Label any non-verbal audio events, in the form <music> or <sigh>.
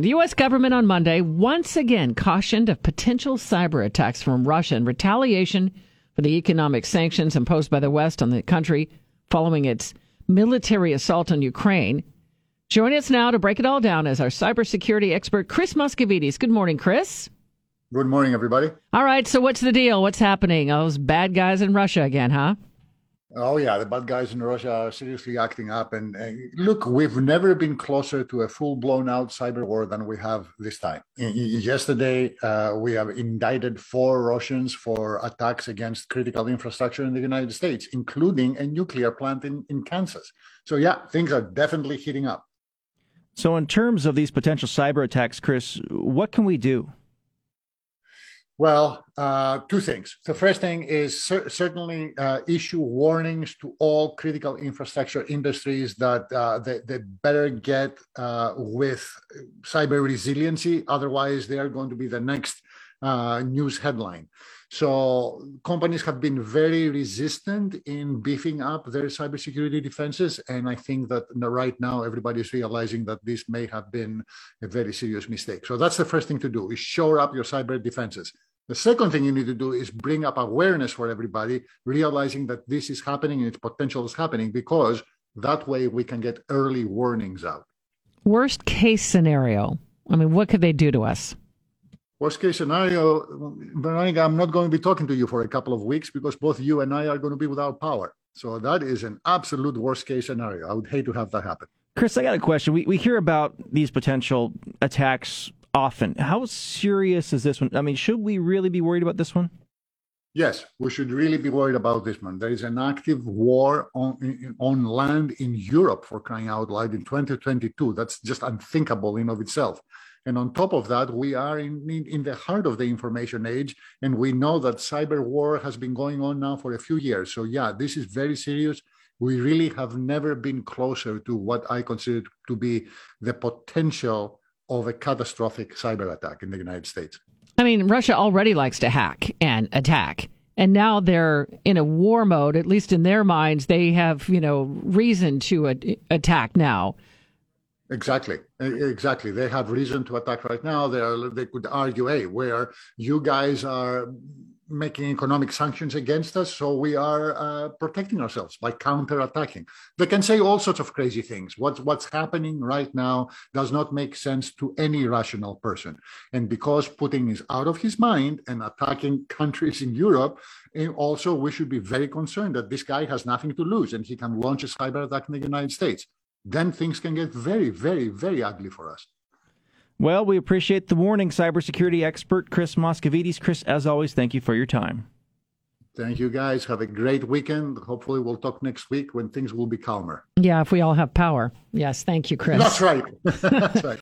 The U.S. government on Monday once again cautioned of potential cyber attacks from Russia in retaliation for the economic sanctions imposed by the West on the country following its military assault on Ukraine. Join us now to break it all down as our cybersecurity expert, Chris Moschovitis. Good morning, Chris. Good morning, everybody. All right, so what's the deal? What's happening? Oh, those bad guys in Russia again, huh? Oh, yeah, the bad guys in Russia are seriously acting up. And look, we've never been closer to a full blown out cyber war than we have this time. yesterday, uh, we have indicted four Russians for attacks against critical infrastructure in the United States, including a nuclear plant in, in Kansas. So, yeah, things are definitely heating up. So, in terms of these potential cyber attacks, Chris, what can we do? Well, uh, two things. The first thing is cer- certainly uh, issue warnings to all critical infrastructure industries that uh, they, they, better get uh, with cyber resiliency. Otherwise, they are going to be the next uh, news headline. So companies have been very resistant in beefing up their cybersecurity defenses, and I think that right now everybody is realizing that this may have been a very serious mistake. So that's the first thing to do: is shore up your cyber defenses. The second thing you need to do is bring up awareness for everybody, realizing that this is happening and its potential is happening, because that way we can get early warnings out. Worst case scenario. I mean, what could they do to us? Worst case scenario, Veronica, I'm not going to be talking to you for a couple of weeks because both you and I are going to be without power. So that is an absolute worst case scenario. I would hate to have that happen. Chris, I got a question. We, we hear about these potential attacks often. How serious is this one? I mean, should we really be worried about this one? Yes, we should really be worried about this one. There is an active war on on land in Europe for crying out loud in 2022. That's just unthinkable in of itself. And on top of that, we are in, in, in, the heart of the information age, and we know that cyber war has been going on now for a few years. So, yeah, this is very serious. We really have never been closer to what I consider to be the potential of a catastrophic cyber attack in the United States. I mean, Russia already likes to hack and attack. And now they're in a war mode, at least in their minds. They have, you know, reason to a- attack now. Exactly, exactly. They have reason to attack right now. They are, they could argue, hey, where you guys are making economic sanctions against us, so we are uh, protecting ourselves by counter-attacking. They can say all sorts of crazy things. What's what's happening right now does not make sense to any rational person. And because Putin is out of his mind and attacking countries in Europe, eh, also we should be very concerned that this guy has nothing to lose and he can launch a cyber attack in the United States then things can get very, very, very ugly for us. Well, we appreciate the warning, cybersecurity expert Chris Moschovitis. Chris, as always, thank you for your time. Thank you, guys. Have a great weekend. Hopefully, we'll talk next week when things will be calmer. Yeah, if we all have power. Yes, thank you, Chris. That's right. <laughs> That's right.